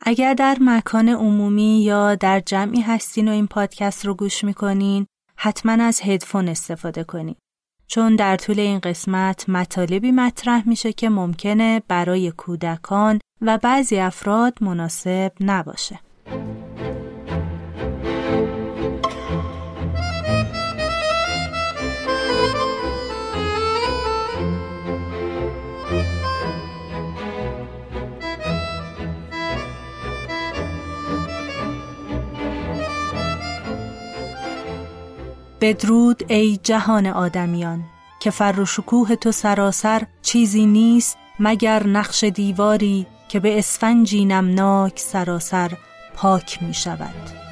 اگر در مکان عمومی یا در جمعی هستین و این پادکست رو گوش می‌کنین حتما از هدفون استفاده کنین چون در طول این قسمت مطالبی مطرح میشه که ممکنه برای کودکان و بعضی افراد مناسب نباشه. بدرود ای جهان آدمیان که فر و شکوه تو سراسر چیزی نیست مگر نقش دیواری که به اسفنجی نمناک سراسر پاک می شود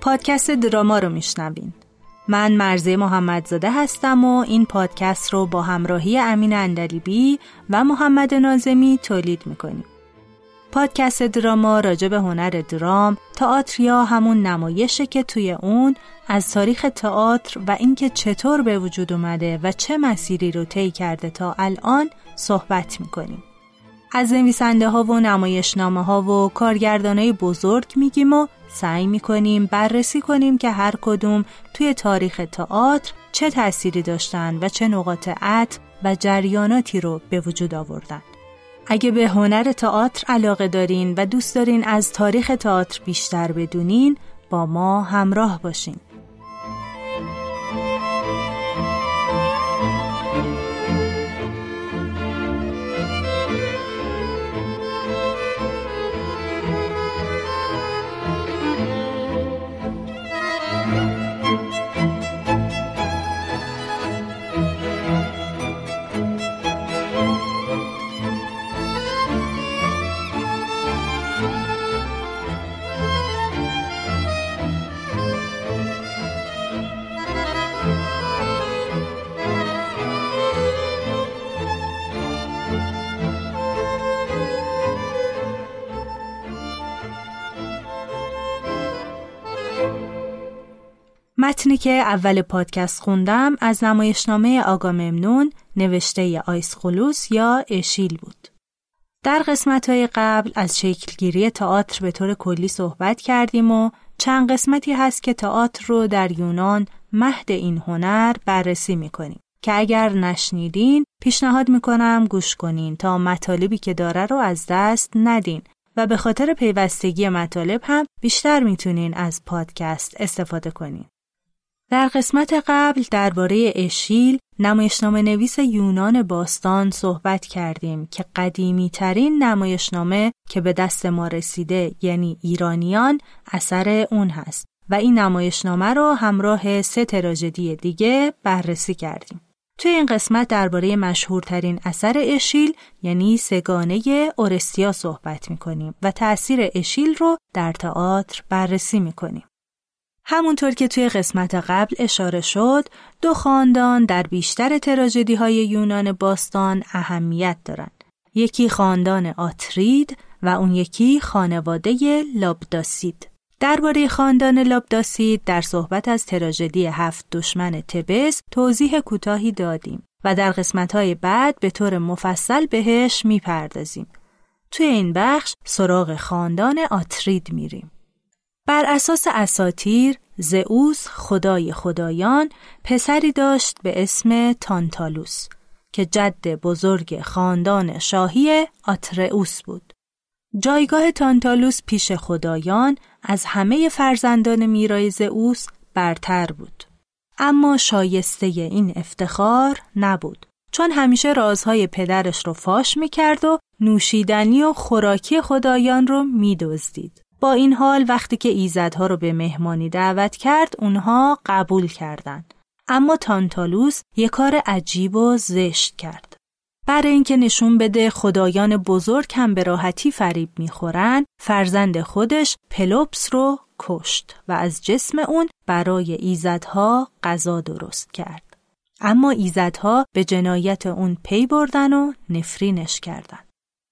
پادکست دراما رو میشنوین من مرزه محمدزاده هستم و این پادکست رو با همراهی امین اندلیبی و محمد نازمی تولید می‌کنیم پادکست دراما راجع به هنر درام، تئاتر یا همون نمایشه که توی اون از تاریخ تئاتر و اینکه چطور به وجود اومده و چه مسیری رو طی کرده تا الان صحبت می‌کنیم. از نویسنده ها و نمایشنامه ها و کارگردانای بزرگ میگیم و سعی می‌کنیم بررسی کنیم که هر کدوم توی تاریخ تئاتر چه تأثیری داشتن و چه نقاط عطف و جریاناتی رو به وجود آوردن. اگه به هنر تئاتر علاقه دارین و دوست دارین از تاریخ تئاتر بیشتر بدونین با ما همراه باشین. متنی که اول پادکست خوندم از نمایشنامه آقا ممنون نوشته آیس خلوس یا اشیل بود. در قسمت های قبل از شکلگیری تئاتر به طور کلی صحبت کردیم و چند قسمتی هست که تئاتر رو در یونان مهد این هنر بررسی می‌کنیم که اگر نشنیدین پیشنهاد می‌کنم گوش کنین تا مطالبی که داره رو از دست ندین و به خاطر پیوستگی مطالب هم بیشتر می‌تونین از پادکست استفاده کنین. در قسمت قبل درباره اشیل نمایشنامه نویس یونان باستان صحبت کردیم که قدیمی ترین نمایشنامه که به دست ما رسیده یعنی ایرانیان اثر اون هست و این نمایشنامه رو همراه سه تراژدی دیگه بررسی کردیم. توی این قسمت درباره مشهورترین اثر اشیل یعنی سگانه اورستیا صحبت می‌کنیم و تأثیر اشیل رو در تئاتر بررسی می‌کنیم. همونطور که توی قسمت قبل اشاره شد، دو خاندان در بیشتر تراژدی های یونان باستان اهمیت دارند. یکی خاندان آترید و اون یکی خانواده لابداسید. درباره خاندان لابداسید در صحبت از تراژدی هفت دشمن تبس توضیح کوتاهی دادیم و در قسمتهای بعد به طور مفصل بهش می‌پردازیم. توی این بخش سراغ خاندان آترید میریم. بر اساس اساتیر زئوس خدای خدایان پسری داشت به اسم تانتالوس که جد بزرگ خاندان شاهی آترئوس بود. جایگاه تانتالوس پیش خدایان از همه فرزندان میرای زئوس برتر بود. اما شایسته این افتخار نبود چون همیشه رازهای پدرش رو فاش می‌کرد و نوشیدنی و خوراکی خدایان رو میدزدید. با این حال وقتی که ایزدها رو به مهمانی دعوت کرد اونها قبول کردند. اما تانتالوس یک کار عجیب و زشت کرد. برای اینکه نشون بده خدایان بزرگ هم به راحتی فریب می‌خورن فرزند خودش پلوپس رو کشت و از جسم اون برای ایزدها غذا درست کرد. اما ایزدها به جنایت اون پی بردن و نفرینش کردند.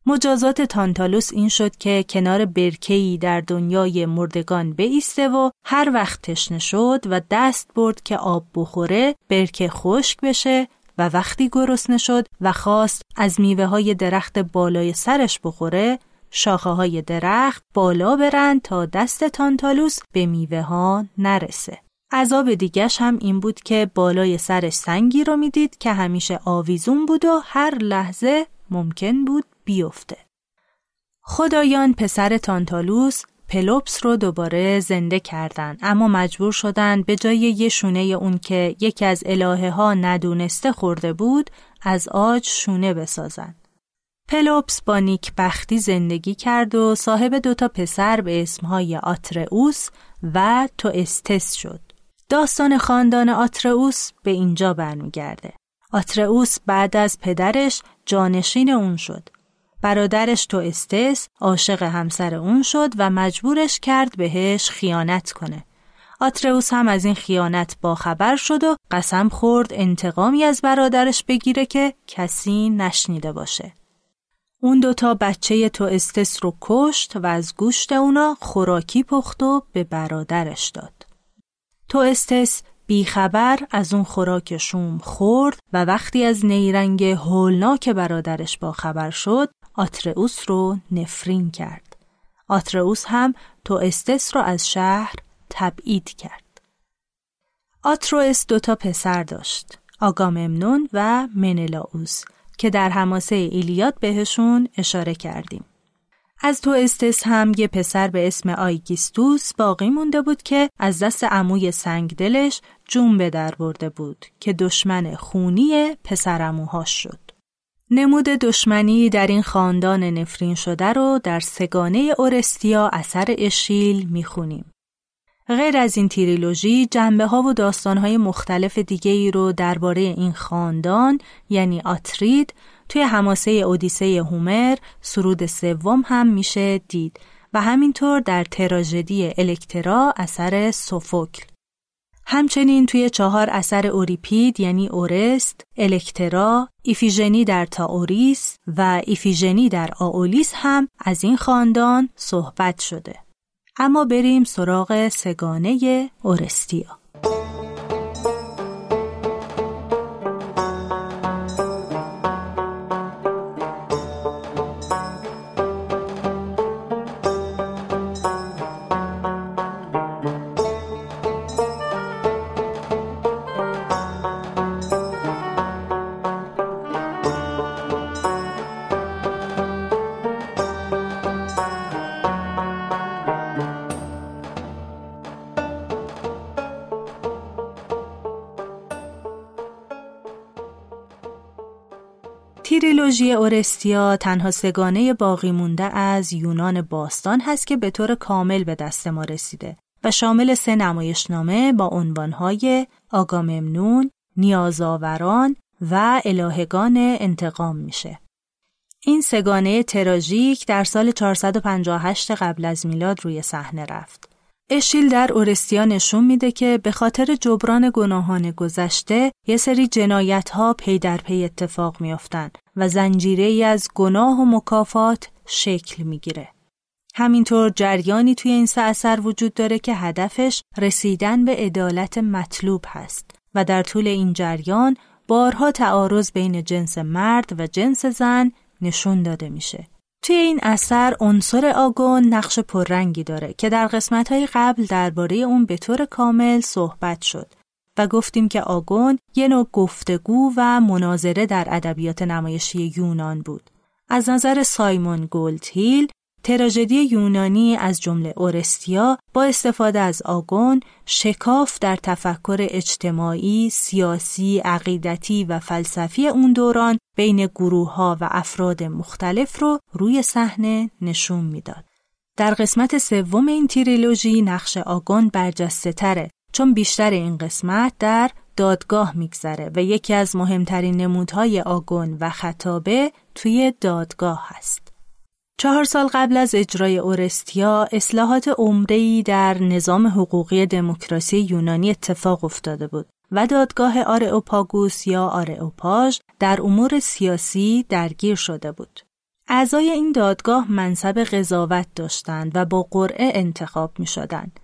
مجازات تانتالوس این شد که کنار برکه‌ای در دنیای مردگان بیسته و هر وقت تشنه شد و دست برد که آب بخوره برکه خشک بشه و وقتی گرسنه شد و خواست از میوه های درخت بالای سرش بخوره شاخه های درخت بالا برند تا دست تانتالوس به میوه ها نرسه. عذاب دیگش هم این بود که بالای سرش سنگی رو می‌دید که همیشه آویزون بود و هر لحظه ممکن بود بیفته. خدایان پسر تانتالوس پلوپس رو دوباره زنده کردن اما مجبور شدن به جای یه شونه اون که یکی از الهه ها ندونسته خورده بود از آج شونه بسازن. پلوپس با نیک بختی زندگی کرد و صاحب دوتا پسر به اسمهای آترئوس و تو استس شد. داستان خاندان آترئوس به اینجا برمیگرده. آترئوس بعد از پدرش جانشین اون شد. برادرش تو استس عاشق همسر اون شد و مجبورش کرد بهش خیانت کنه. آترئوس هم از این خیانت باخبر شد و قسم خورد انتقامی از برادرش بگیره که کسی نشنیده باشه. اون دوتا بچه تو استس رو کشت و از گوشت اونا خوراکی پخت و به برادرش داد. تو استس بیخبر از اون خوراک شوم خورد و وقتی از نیرنگ هولناک برادرش با خبر شد آترئوس رو نفرین کرد. آترئوس هم تو استس رو از شهر تبعید کرد. آتروس دوتا پسر داشت. آگاممنون و منلاوس که در حماسه ایلیاد بهشون اشاره کردیم. از تو استس هم یه پسر به اسم آیگیستوس باقی مونده بود که از دست عموی سنگدلش جون به در برده بود که دشمن خونی پسر عموهاش شد. نمود دشمنی در این خاندان نفرین شده رو در سگانه اورستیا اثر اشیل می‌خونیم. غیر از این تیریلوژی جنبه ها و داستان های مختلف دیگه ای رو درباره این خاندان یعنی آترید توی حماسه اودیسه هومر سرود سوم هم میشه دید و همینطور در تراژدی الکترا اثر سوفوکل. همچنین توی چهار اثر اوریپید یعنی اورست، الکترا، ایفیژنی در تاوریس و ایفیژنی در آولیس هم از این خاندان صحبت شده. اما بریم سراغ سگانه اورستیا. تریلوژی اورستیا تنها سگانه باقی مونده از یونان باستان هست که به طور کامل به دست ما رسیده و شامل سه نمایشنامه با عنوانهای آگاممنون، نیازاوران و الهگان انتقام میشه. این سگانه تراژیک در سال 458 قبل از میلاد روی صحنه رفت. اشیل در اورستیا نشون میده که به خاطر جبران گناهان گذشته یه سری جنایت ها پی در پی اتفاق میافتن و زنجیره ای از گناه و مکافات شکل می‌گیره. همینطور جریانی توی این سه اثر وجود داره که هدفش رسیدن به عدالت مطلوب هست و در طول این جریان بارها تعارض بین جنس مرد و جنس زن نشون داده میشه. توی این اثر عنصر آگون نقش پررنگی داره که در قسمتهای قبل درباره اون به طور کامل صحبت شد و گفتیم که آگون یه نوع گفتگو و مناظره در ادبیات نمایشی یونان بود. از نظر سایمون گولدهیل تراژدی یونانی از جمله اورستیا با استفاده از آگون شکاف در تفکر اجتماعی، سیاسی، عقیدتی و فلسفی اون دوران بین گروه ها و افراد مختلف رو روی صحنه نشون می‌داد. در قسمت سوم این تریلوژی نقش آگون برجسته تره چون بیشتر این قسمت در دادگاه میگذره و یکی از مهمترین نمودهای آگون و خطابه توی دادگاه هست. چهار سال قبل از اجرای اورستیا اصلاحات عمده‌ای در نظام حقوقی دموکراسی یونانی اتفاق افتاده بود و دادگاه آرئوپاگوس یا آرئوپاژ در امور سیاسی درگیر شده بود. اعضای این دادگاه منصب قضاوت داشتند و با قرعه انتخاب می شدند.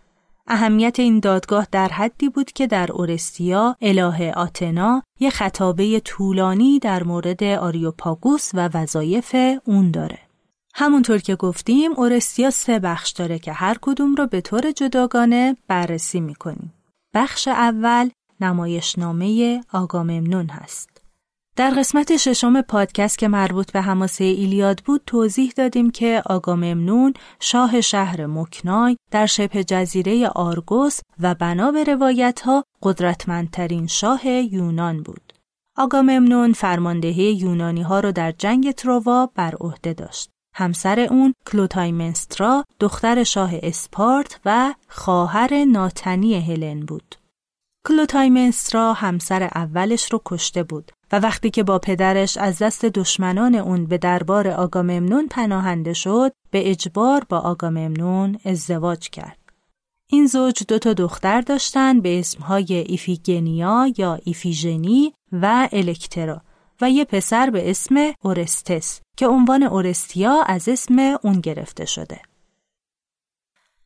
اهمیت این دادگاه در حدی بود که در اورستیا اله آتنا یه خطابه طولانی در مورد آریوپاگوس و وظایف اون داره. همونطور که گفتیم اورستیا سه بخش داره که هر کدوم رو به طور جداگانه بررسی می‌کنیم. بخش اول نمایشنامه آگاممنون هست. در قسمت ششم پادکست که مربوط به حماسه ایلیاد بود توضیح دادیم که آگاممنون شاه شهر مکنای در شبه جزیره آرگوس و بنا به روایت ها قدرتمندترین شاه یونان بود. آگاممنون فرماندهی یونانی ها را در جنگ تروا بر عهده داشت. همسر اون کلوتایمنسترا دختر شاه اسپارت و خواهر ناتنی هلن بود. کلوتایمنسترا همسر اولش رو کشته بود و وقتی که با پدرش از دست دشمنان اون به دربار آگاممنون پناهنده شد به اجبار با آگاممنون ازدواج کرد. این زوج دو تا دختر داشتن به اسمهای ایفیگنیا یا ایفیژنی و الکترا و یه پسر به اسم اورستس که عنوان اورستیا از اسم اون گرفته شده.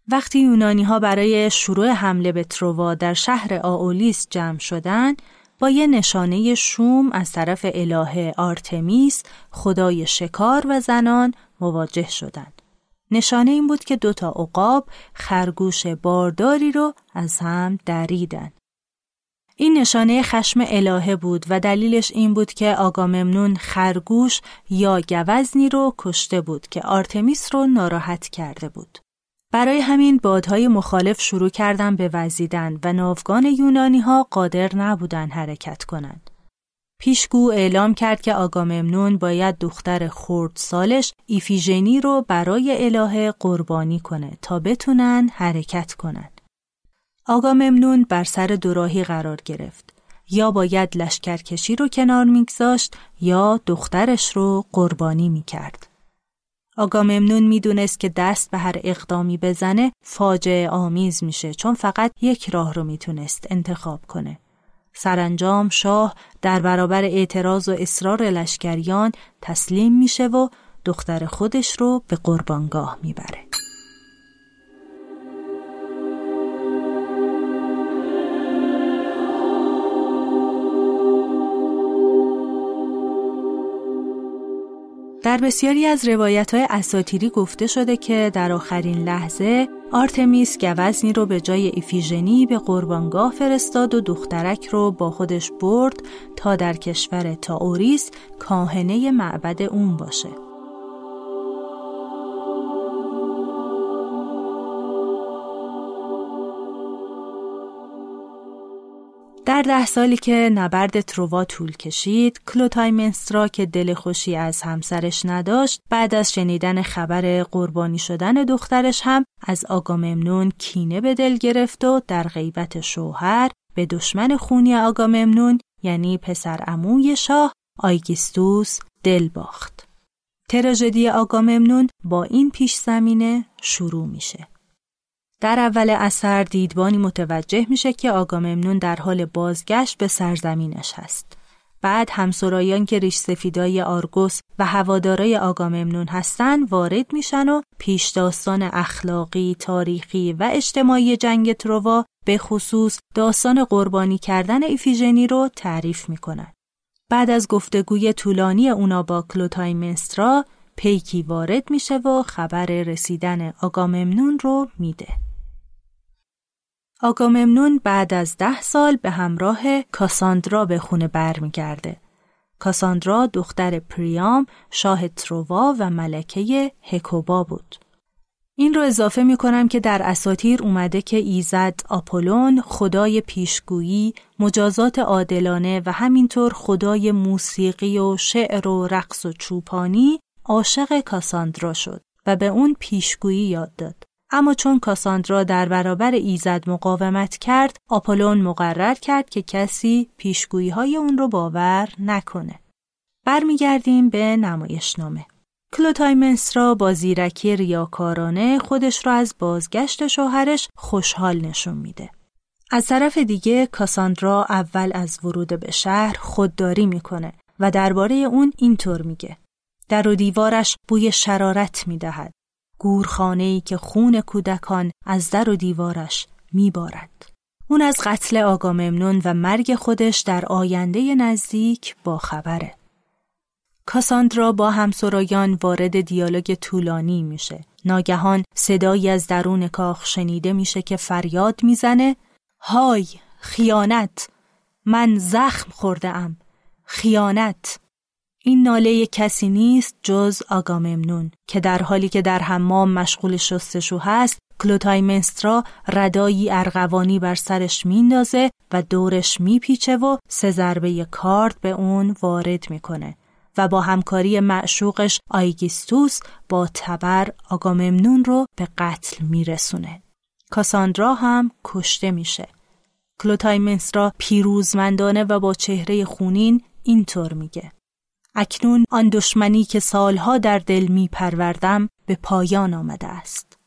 وقتی یونانی ها برای شروع حمله به تروا در شهر آولیس جمع شدند، با یه نشانه شوم از طرف اله آرتمیس خدای شکار و زنان مواجه شدند. نشانه این بود که دوتا عقاب خرگوش بارداری رو از هم دریدن. این نشانه خشم الهه بود و دلیلش این بود که آگاممنون خرگوش یا گوزنی رو کشته بود که آرتمیس رو ناراحت کرده بود. برای همین بادهای مخالف شروع کردن به وزیدن و ناوگان یونانی ها قادر نبودن حرکت کنند. پیشگو اعلام کرد که آگاممنون باید دختر خورد سالش ایفیژنی رو برای الهه قربانی کنه تا بتونن حرکت کنند. آگاممنون بر سر دوراهی قرار گرفت. یا باید لشکرکشی رو کنار میگذاشت یا دخترش رو قربانی می‌کرد. آگاممنون می‌دونست که دست به هر اقدامی بزنه فاجعه آمیز میشه چون فقط یک راه رو می‌تونست انتخاب کنه. سرانجام شاه در برابر اعتراض و اصرار لشکریان تسلیم میشه و دختر خودش رو به قربانگاه می‌بره. در بسیاری از روایت های اساتیری گفته شده که در آخرین لحظه آرتمیس گوزنی رو به جای ایفیژنی به قربانگاه فرستاد و دخترک رو با خودش برد تا در کشور تاوریس کاهنه معبد اون باشه. در ده سالی که نبرد تروا طول کشید، کلوتایمنسترا که دل خوشی از همسرش نداشت، بعد از شنیدن خبر قربانی شدن دخترش هم از آگاممنون کینه به دل گرفت و در غیبت شوهر به دشمن خونی آگاممنون یعنی پسر اموی شاه آیگیستوس دل باخت. تراژدی آگاممنون با این پیش زمینه شروع میشه. در اول اثر دیدبانی متوجه میشه که آگاممنون در حال بازگشت به سرزمینش هست. بعد همسرایان که ریش سفیدای آرگوس و هوادارای آگاممنون هستن وارد میشن و پیش داستان اخلاقی، تاریخی و اجتماعی جنگ تروا به خصوص داستان قربانی کردن ایفیژنی رو تعریف می‌کنن. بعد از گفتگوی طولانی اونا با کلوتایمنسترا پیکی وارد میشه و خبر رسیدن آگاممنون رو میده. آگاممنون بعد از ده سال به همراه کاساندرا به خونه برمیگرده. کاساندرا دختر پریام شاه تروا و ملکه هکوبا بود. این رو اضافه می کنم که در اساتیر اومده که ایزد آپولون خدای پیشگویی، مجازات عادلانه و همینطور خدای موسیقی و شعر و رقص و چوپانی عاشق کاساندرا شد و به اون پیشگویی یاد داد. اما چون کاساندرا در برابر ایزد مقاومت کرد، آپولون مقرر کرد که کسی پیشگویی های اون رو باور نکنه. برمیگردیم به نمایشنامه. کلوتایمنسترا با زیرکی ریاکارانه خودش را از بازگشت شوهرش خوشحال نشون میده. از طرف دیگه کاساندرا اول از ورود به شهر خودداری می‌کنه و درباره اون اینطور میگه. در و دیوارش بوی شرارت می دهد. گورخانه‌ای که خون کودکان از در و دیوارش می بارد. اون از قتل آگاممنون و مرگ خودش در آینده نزدیک با خبره. کاساندرا با همسرایان وارد دیالوگ طولانی میشه. ناگهان صدایی از درون کاخ شنیده میشه که فریاد می‌زنه های خیانت من زخم خورده ام خیانت این ناله کسی نیست جز آگاممنون که در حالی که در حمام مشغول شستشو هست کلوتایمنسترا ردایی ارغوانی بر سرش میندازه و دورش میپیچه و سه ضربه کارد به اون وارد می‌کنه و با همکاری معشوقش آیگیستوس با تبر آگاممنون رو به قتل میرسونه. کاساندرا هم کشته میشه. کلوتایمنسترا پیروزمندانه و با چهره خونین اینطور میگه. اکنون آن دشمنی که سالها در دل می پروردم به پایان آمده است.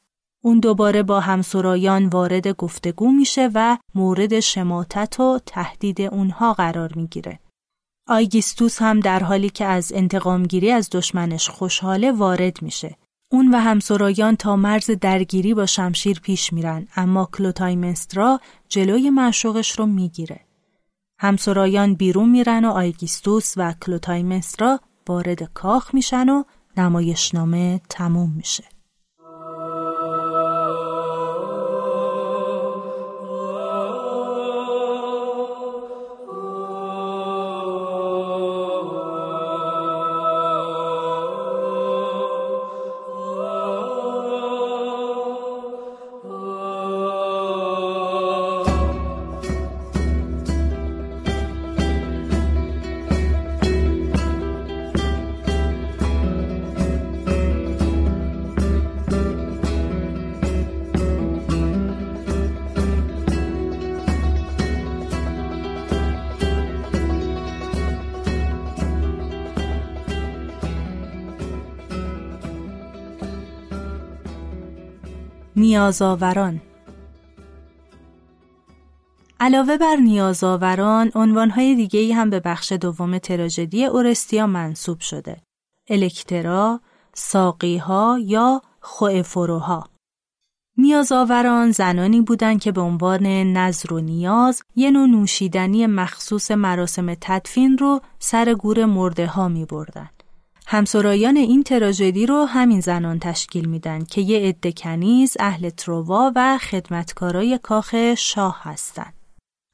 اون دوباره با همسرایان وارد گفتگو میشه و مورد شماتت و تهدید اونها قرار می‌گیره. آیگیستوس هم در حالی که از انتقامگیری از دشمنش خوشحاله وارد میشه. اون و همسرایان تا مرز درگیری با شمشیر پیش میرن اما کلوتایمنسترا جلوی معشوقش رو می‌گیره. همسرایان بیرون میرن و آیگیستوس و کلوتایمنسترا وارد کاخ میشن و نمایشنامه تموم میشه. نیازآوران علاوه بر نیازآوران عنوانهای دیگه هم به بخش دوم تراژدی اورستیا منصوب شده. الکترا، ساقیها یا خوئفروها. نیازآوران زنانی بودند که به عنوان نظر و نیاز یه نوع نوشیدنی مخصوص مراسم تدفین رو سر گور مرده ها می بردن. همسرایان این تراژدی رو همین زنان تشکیل میدن که یه عده کنیز اهل تروا و خدمتکارای کاخ شاه هستند.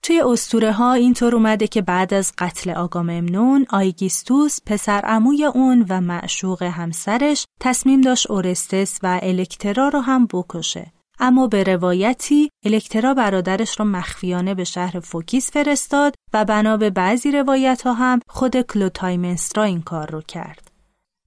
توی اسطوره ها اینطور اومده که بعد از قتل آگاممنون آیگیستوس پسر عموی اون و معشوق همسرش تصمیم داشت اورستس و الکترا رو هم بکشه. اما به روایتی الکترا برادرش رو مخفیانه به شهر فوکیس فرستاد و بنا به بعضی روایت ها هم خود کلوتایمنسترا این کار رو کرد.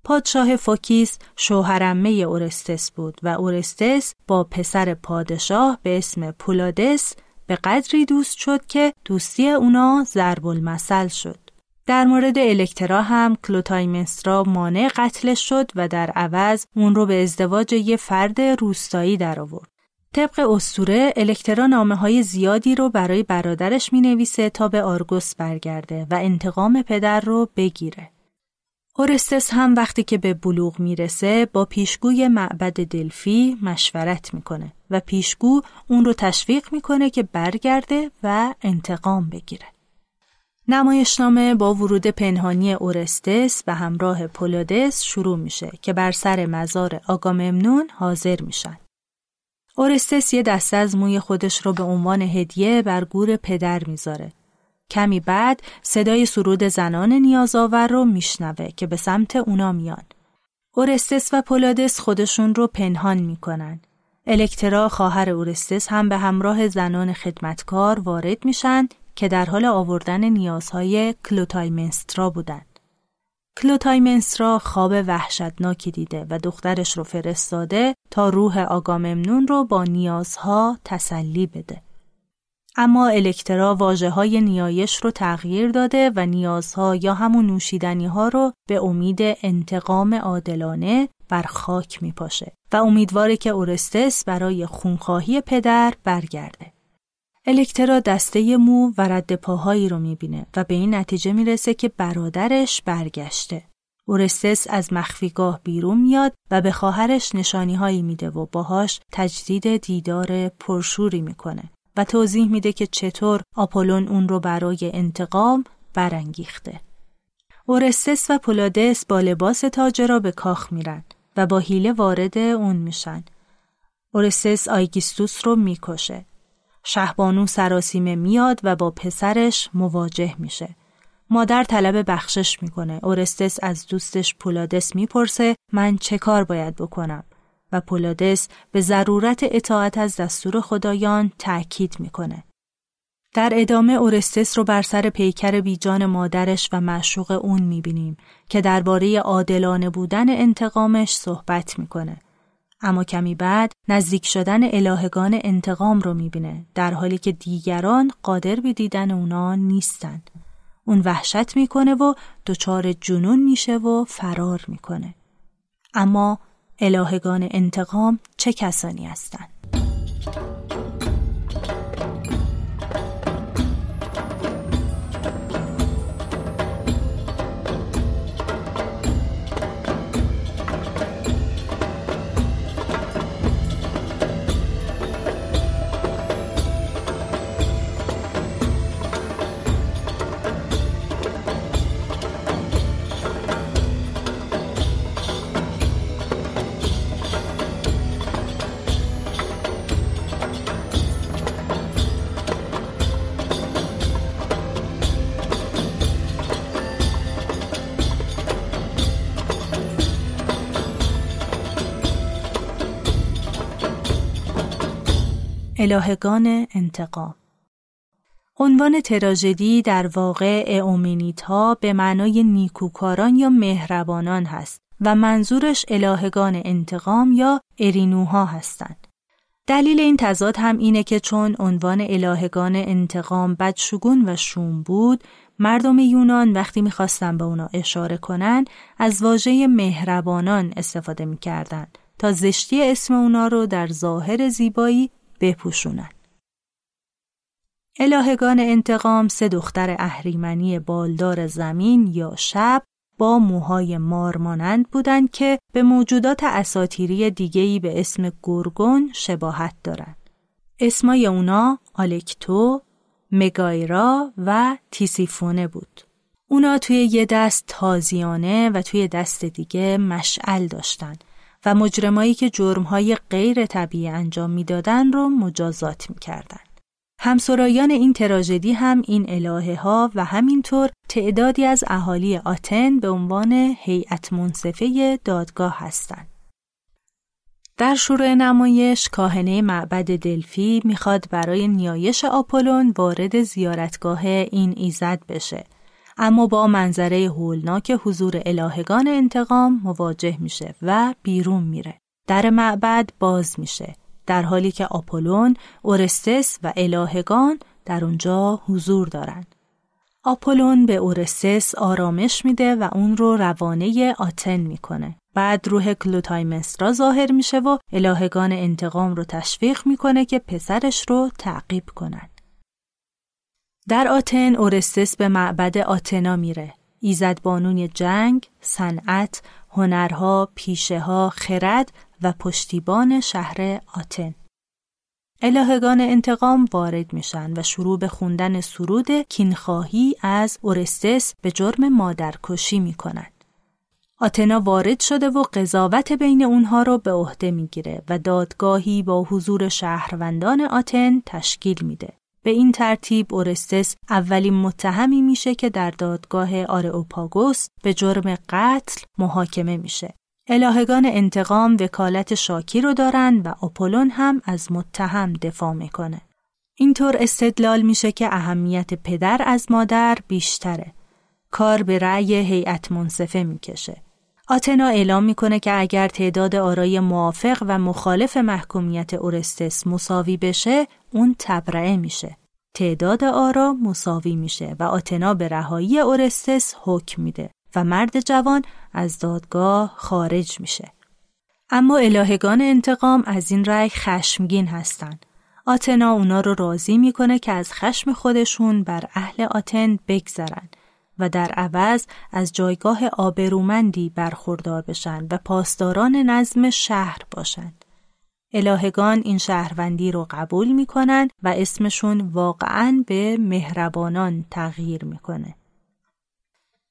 پادشاه فوکیس شوهر عمه اورستس بود و اورستس با پسر پادشاه به اسم پولادس به قدری دوست شد که دوستی اونا ضرب المثل شد. در مورد الکترا هم کلوتایمنسترا مانع قتلش شد و در عوض اون رو به ازدواج یه فرد روستایی در آورد. طبق اسطوره الکترا نامه های زیادی رو برای برادرش می نویسه تا به آرگوس برگرده و انتقام پدر رو بگیره. اورستس هم وقتی که به بلوغ می‌رسه با پیشگوی معبد دلفی مشورت می‌کنه و پیشگو اون رو تشویق می‌کنه که برگرده و انتقام بگیره. نمایشنامه با ورود پنهانی اورستس به همراه پولادس شروع میشه که بر سر مزار آگاممنون حاضر میشن. اورستس یه دسته از موی خودش رو به عنوان هدیه بر گور پدر می‌ذاره کمی بعد صدای سرود زنان نیازآور رو میشنوه که به سمت اونا میان. اورستس و پولادس خودشون رو پنهان می‌کنن. الکترا خواهر اورستس هم به همراه زنان خدمتکار وارد میشن که در حال آوردن نیازهای کلوتایمنسترا بودند. کلوتایمنسترا خواب وحشتناکی دیده و دخترش رو فرستاده تا روح آگاممنون رو با نیازها تسلی بده. اما الکترا واجه های نیایش رو تغییر داده و نیازها یا همون نوشیدنی ها رو به امید انتقام عادلانه بر خاک می پاشه و امیدواره که اورستس برای خونخواهی پدر برگرده. الکترا دسته مو و رد پاهایی رو می‌بینه و به این نتیجه می‌رسه که برادرش برگشته. اورستس از مخفیگاه بیرون میاد و به خواهرش نشانی هایی میده و باهاش تجدید دیدار پرشوری می‌کنه و توضیح میده که چطور آپولون اون رو برای انتقام برانگیخته. اورستس و پولادس با لباس تاجرا به کاخ میرن و با حیله وارد اون میشن. اورستس آیگیستوس رو می‌کشه. شهبانو سراسیمه میاد و با پسرش مواجه میشه. مادر طلب بخشش می‌کنه. اورستس از دوستش پولادس می‌پرسه من چه کار باید بکنم و پولادس به ضرورت اطاعت از دستور خدایان تأکید می‌کنه. در ادامه اورستس رو بر سر پیکر بیجان مادرش و معشوق اون می‌بینیم که درباره عادلانه بودن انتقامش صحبت می‌کنه. اما کمی بعد نزدیک شدن الهگان انتقام رو می‌بینه در حالی که دیگران قادر به دیدن اونا نیستن. اون وحشت می‌کنه و دچار جنون میشه و فرار می‌کنه. اما الهگان انتقام چه کسانی هستند؟ الهگان انتقام عنوان تراژدی در واقع ها به معنای نیکوکاران یا مهربانان هست و منظورش الهگان انتقام یا ارینوها هستند. دلیل این تضاد هم اینه که چون عنوان الهگان انتقام بدشگون و شوم بود، مردم یونان وقتی می‌خواستن به اونا اشاره کنن از واژه مهربانان استفاده می‌کردن تا زشتی اسم اونا رو در ظاهر زیبایی بپوشونن. الهگان انتقام سه دختر اهریمنی بالدار زمین یا شب با موهای مارمانند بودند که به موجودات اساتیری دیگهی به اسم گرگون شباهت دارند. اسمای اونا آلکتو، مگایرا و تیسیفونه بود. اونا توی یه دست تازیانه و توی دست دیگه مشعل داشتند و مجرمایی که جرمهای غیر طبیعی انجام می‌دادن رو مجازات می‌کردن. همسرایان این تراژدی هم این الهه ها و همینطور تعدادی از اهالی آتن به عنوان هیئت منصفه دادگاه هستند. در شروع نمایش کاهنه معبد دلفی می‌خواد برای نیایش آپولون وارد زیارتگاه این ایزد بشه اما با منظره هولناک حضور الهگان انتقام مواجه میشه و بیرون میره. در معبد باز میشه در حالی که آپولون، اورستس و الهگان در اونجا حضور دارند. آپولون به اورستس آرامش میده و اون رو روانه آتن می‌کنه. بعد روح کلوتایمسترا ظاهر میشه و الهگان انتقام رو تشویق می‌کنه که پسرش رو تعقیب کنند. در آتن اورستس به معبد آتنا میره. ایزد بانون جنگ، صنعت، هنرها، پیشه ها، خرد و پشتیبان شهر آتن. الهگان انتقام وارد میشن و شروع به خوندن سرود کینخواهی از اورستس به جرم مادرکشی می‌کنند. آتنا وارد شده و قضاوت بین اونها رو به عهده می‌گیره و دادگاهی با حضور شهروندان آتن تشکیل میده. به این ترتیب اورستس اولین متهمی میشه که در دادگاه آرئوپاگوس به جرم قتل محاکمه میشه. الهگان انتقام وکالت شاکی رو دارن و آپولون هم از متهم دفاع می‌کنه. اینطور استدلال میشه که اهمیت پدر از مادر بیشتره. کار به رأی هیئت منصفه می‌کشه. آتنا اعلام می‌کنه که اگر تعداد آرای موافق و مخالف محکومیت اورستس مساوی بشه اون تبرئه میشه. تعداد آرا مساوی میشه و آتنا به رهایی اورستس حکم میده و مرد جوان از دادگاه خارج میشه. اما الهگان انتقام از این رأی خشمگین هستند. آتنا اونا رو راضی می‌کنه که از خشم خودشون بر اهل آتن بگذرن و در عوض از جایگاه آبرومندی برخوردار بشن و پاسداران نظم شهر باشند. الهگان این شهروندی رو قبول می‌کنن و اسمشون واقعا به مهربانان تغییر می‌کنه.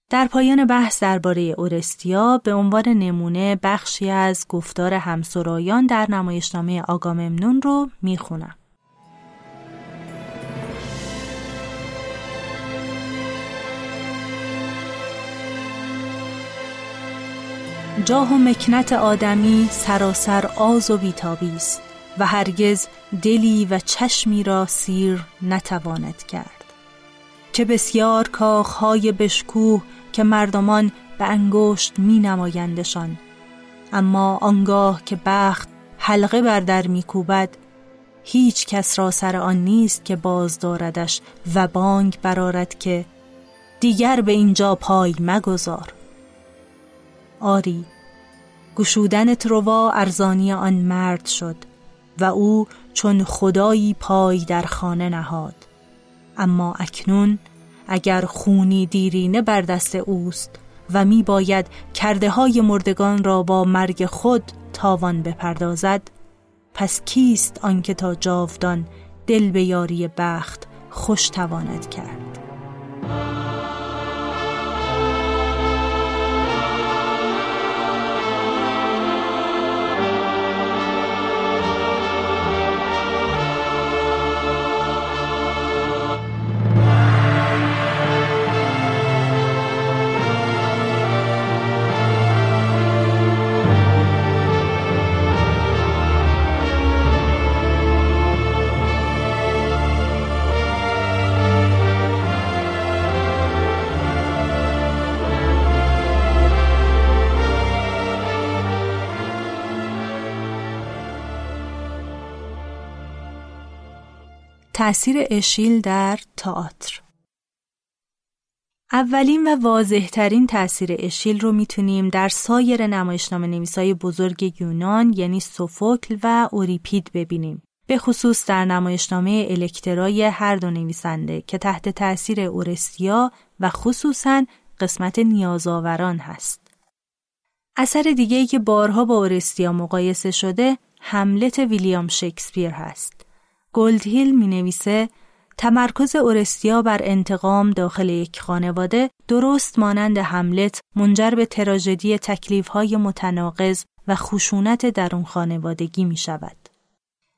در پایان بحث درباره اورستیا به عنوان نمونه بخشی از گفتار همسرایان در نمایشنامه آگاممنون رو می‌خونم. جاه و مکنت آدمی سراسر آز و بیتابی است و هرگز دلی و چشمی را سیر نتواند کرد. چه بسیار کاخهای بشکوه که مردمان به انگشت می نمایندشان اما آنگاه که بخت حلقه بر در میکوبد هیچ کس را سر آن نیست که باز داردش و بانگ برارد که دیگر به اینجا پای مگذار. آری. گشودن تروا ارزانی آن مرد شد و او چون خدایی پای در خانه نهاد. اما اکنون اگر خونی دیرینه بر دست اوست و می باید کرده های مردگان را با مرگ خود تاوان بپردازد پس کیست آنکه تا جاودان دل به یاری بخت خوش تواند کرد؟ تأثیر اشیل در تئاتر اولین و واضحترین تأثیر اشیل رو می‌تونیم در سایر نمایشنامه نویسای بزرگ یونان یعنی سوفوکل و اوریپید ببینیم. به خصوص در نمایشنامه الکترای هر دو نویسنده که تحت تأثیر اورستیا و خصوصا قسمت نیازآوران هست. اثر دیگه که بارها با اورستیا مقایسه شده هملت ویلیام شکسپیر هست. گلدهیل می نویسه تمرکز اورستیا بر انتقام داخل یک خانواده درست مانند حملت منجر به تراژدی تکلیفهای متناقض و خشونت درون خانوادگی می شود.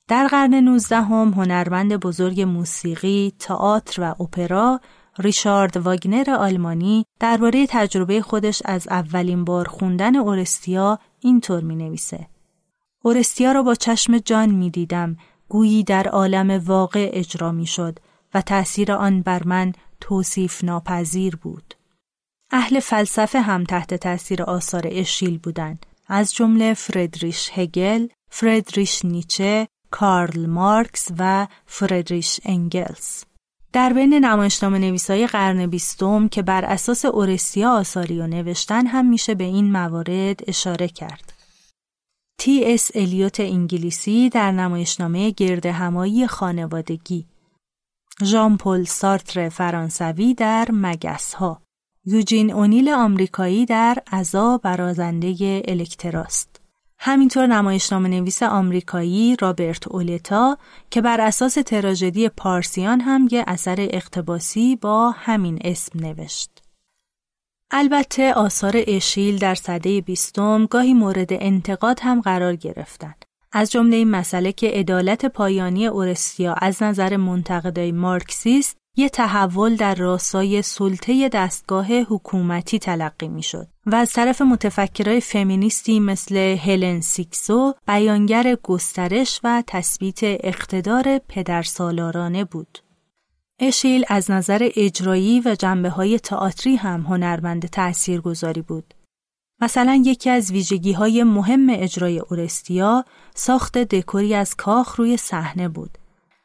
در قرن نوزدهم هنرمند بزرگ موسیقی، تئاتر و اپرا ریشارد واگنر آلمانی درباره تجربه خودش از اولین بار خوندن اورستیا اینطور می نویسه. اورستیا را با چشم جان می دیدم گویی در عالم واقع اجرا می شد و تأثیر آن بر من توصیف ناپذیر بود. اهل فلسفه هم تحت تأثیر آثار اشیل بودند از جمله فردریش هگل، فردریش نیچه، کارل مارکس و فردریش انگلز. در بین نمایشنامه نویسای قرن بیستم که بر اساس اورستیا آثاری و نوشتن هم میشه به این موارد اشاره کرد. تی اس الیوت انگلیسی در نمایشنامه گرد همایی خانوادگی. ژان پل سارتر فرانسوی در مگس ها یوجین اونیل آمریکایی در عزا برازنده الکتراست. همینطور نمایشنامه نویس آمریکایی رابرت اولتا که بر اساس تراژدی پارسیان هم یه اثر اقتباسی با همین اسم نوشت. البته آثار اشیل در سده بیستم گاهی مورد انتقاد هم قرار گرفتند. از جمله این مسئله که عدالت پایانی اورستیا از نظر منتقدای مارکسیست یه تحول در راستای سلطه دستگاه حکومتی تلقی می‌شد و از طرف متفکرای فمینیستی مثل هلن سیکسو بیانگر گسترش و تثبیت اقتدار پدرسالارانه بود. اشیل از نظر اجرایی و جنبه های تئاتری هم هنرمند تأثیر گذاری بود. مثلا یکی از ویژگی های مهم اجرای اورستیا ساخت دکوری از کاخ روی صحنه بود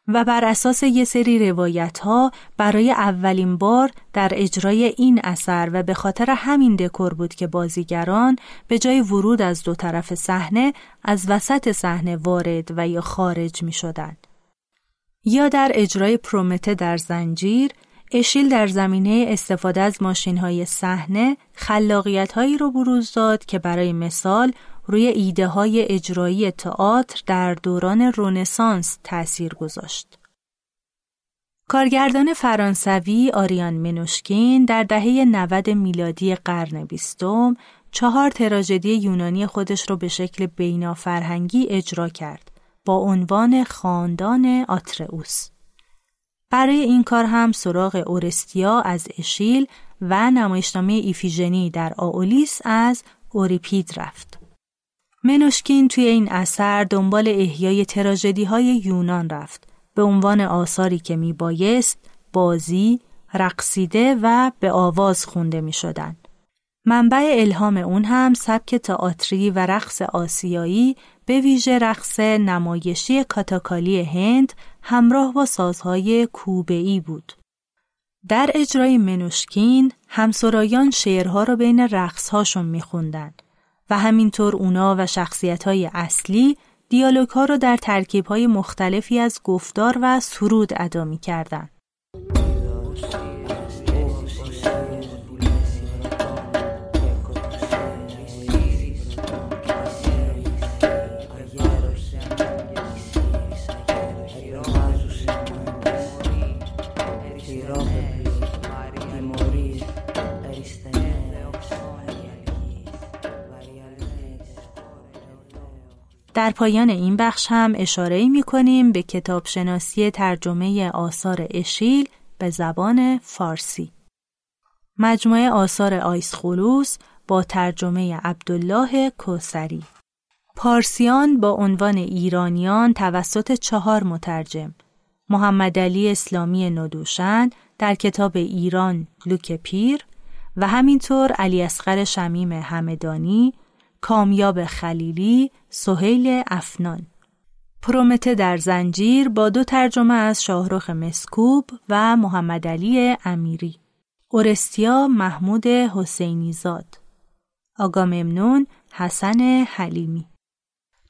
و بر اساس یه سری روایت ها برای اولین بار در اجرای این اثر و به خاطر همین دکور بود که بازیگران به جای ورود از دو طرف صحنه از وسط صحنه وارد و یا خارج می شدند. یا در اجرای پرومته در زنجیر اشیل در زمینه استفاده از ماشین های صحنه خلاقیت هایی رو بروز داد که برای مثال روی ایده های اجرایی تئاتر در دوران رونسانس تأثیر گذاشت. کارگردان فرانسوی آریان منوشکین در دهه 90 میلادی قرن بیستم چهار تراژدی یونانی خودش رو به شکل بینافرهنگی اجرا کرد با عنوان خاندان آترئوس. برای این کار هم سراغ اورستیا از اشیل و نمایشنامه ایفیژنی در آولیس از اوریپید رفت. منوشکین توی این اثر دنبال احیای تراژدی های یونان رفت به عنوان آثاری که می بایست بازی، رقصیده و به آواز خونده می شدن. منبع الهام اون هم سبک تئاتری و رقص آسیایی به ویژه رقص نمایشی کاتاکالی هند همراه با سازهای کوبه‌ای بود. در اجرای منوشکین همسرایان شعرها را بین رقصهاشون میخوندن و همینطور اونا و شخصیت اصلی دیالوگ ها را در ترکیب های مختلفی از گفتار و سرود ادا می در پایان این بخش هم اشاره می کنیم به کتاب شناسی ترجمه آثار اشیل به زبان فارسی. مجموعه آثار آیس خلوص با ترجمه عبدالله کوسری. پارسیان با عنوان ایرانیان توسط چهار مترجم محمد علی اسلامی ندوشن در کتاب ایران لوک پیر و همینطور علی اصغر شمیم همدانی کامیاب خلیلی، سهیل افنان. پرومته در زنجیر با دو ترجمه از شاهرخ مسکوب و محمد علی امیری. اورستیا محمود حسینی زاد. آگاممنون حسن حلیمی.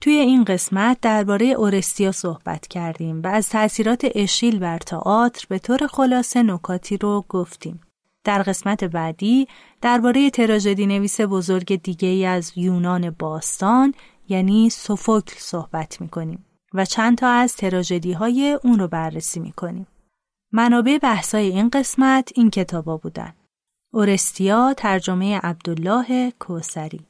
توی این قسمت درباره اورستیا صحبت کردیم و از تأثیرات اشیل بر تئاتر به طور خلاصه نکاتی رو گفتیم. در قسمت بعدی درباره تراژدی نویس بزرگ دیگه ای از یونان باستان یعنی سوفوکل صحبت می و چند تا از تراژدی های اون رو بررسی می کنیم. منابع بحثای این قسمت این کتابا بودن. اورستیا ترجمه عبدالله کوسری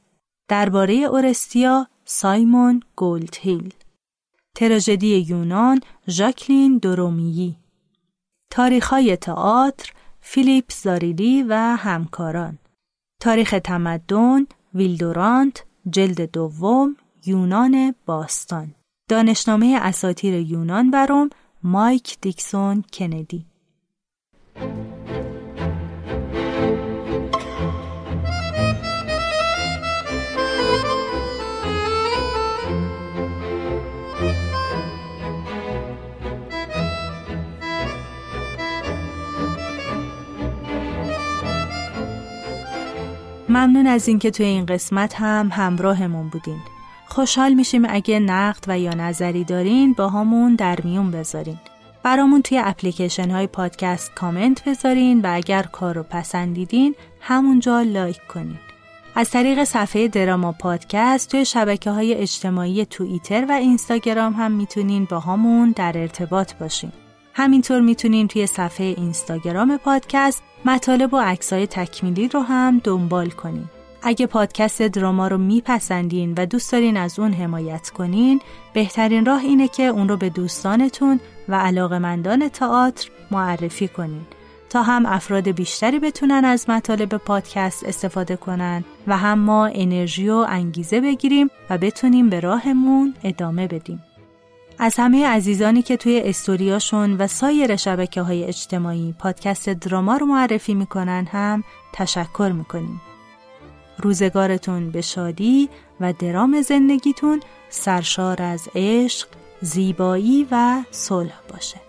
درباره اورستیا سایمون گولدهیل تراژدی یونان ژاکلین درومیی تاریخهای تئاتر فیلیپ زاریلی و همکاران. تاریخ تمدن ویلدورانت جلد دوم یونان باستان. دانشنامه اساتیر یونان برام مایک دیکسون کندی. ممنون از اینکه توی این قسمت هم همراهمون بودین. خوشحال میشیم اگه نقد و یا نظری دارین با همون در میون بذارین. برامون توی اپلیکیشن های پادکست کامنت بذارین و اگر کار رو پسندیدین همونجا لایک کنین. از طریق صفحه دراما پادکست توی شبکه های اجتماعی توییتر و اینستاگرام هم می‌تونین با همون در ارتباط باشین. همینطور می‌تونین توی صفحه اینستاگرام پادکست مطالب و عکسای تکمیلی رو هم دنبال کنین. اگه پادکست دراما رو میپسندین و دوست دارین از اون حمایت کنین بهترین راه اینه که اون رو به دوستانتون و علاقمندان تئاتر معرفی کنین تا هم افراد بیشتری بتونن از مطالب پادکست استفاده کنن و هم ما انرژی و انگیزه بگیریم و بتونیم به راهمون ادامه بدیم. از همه عزیزانی که توی استوریاشون و سایر شبکه های اجتماعی پادکست دراما رو معرفی می‌کنن هم تشکر می‌کنیم. روزگارتون به شادی و درام زندگیتون سرشار از عشق، زیبایی و صلح باشه.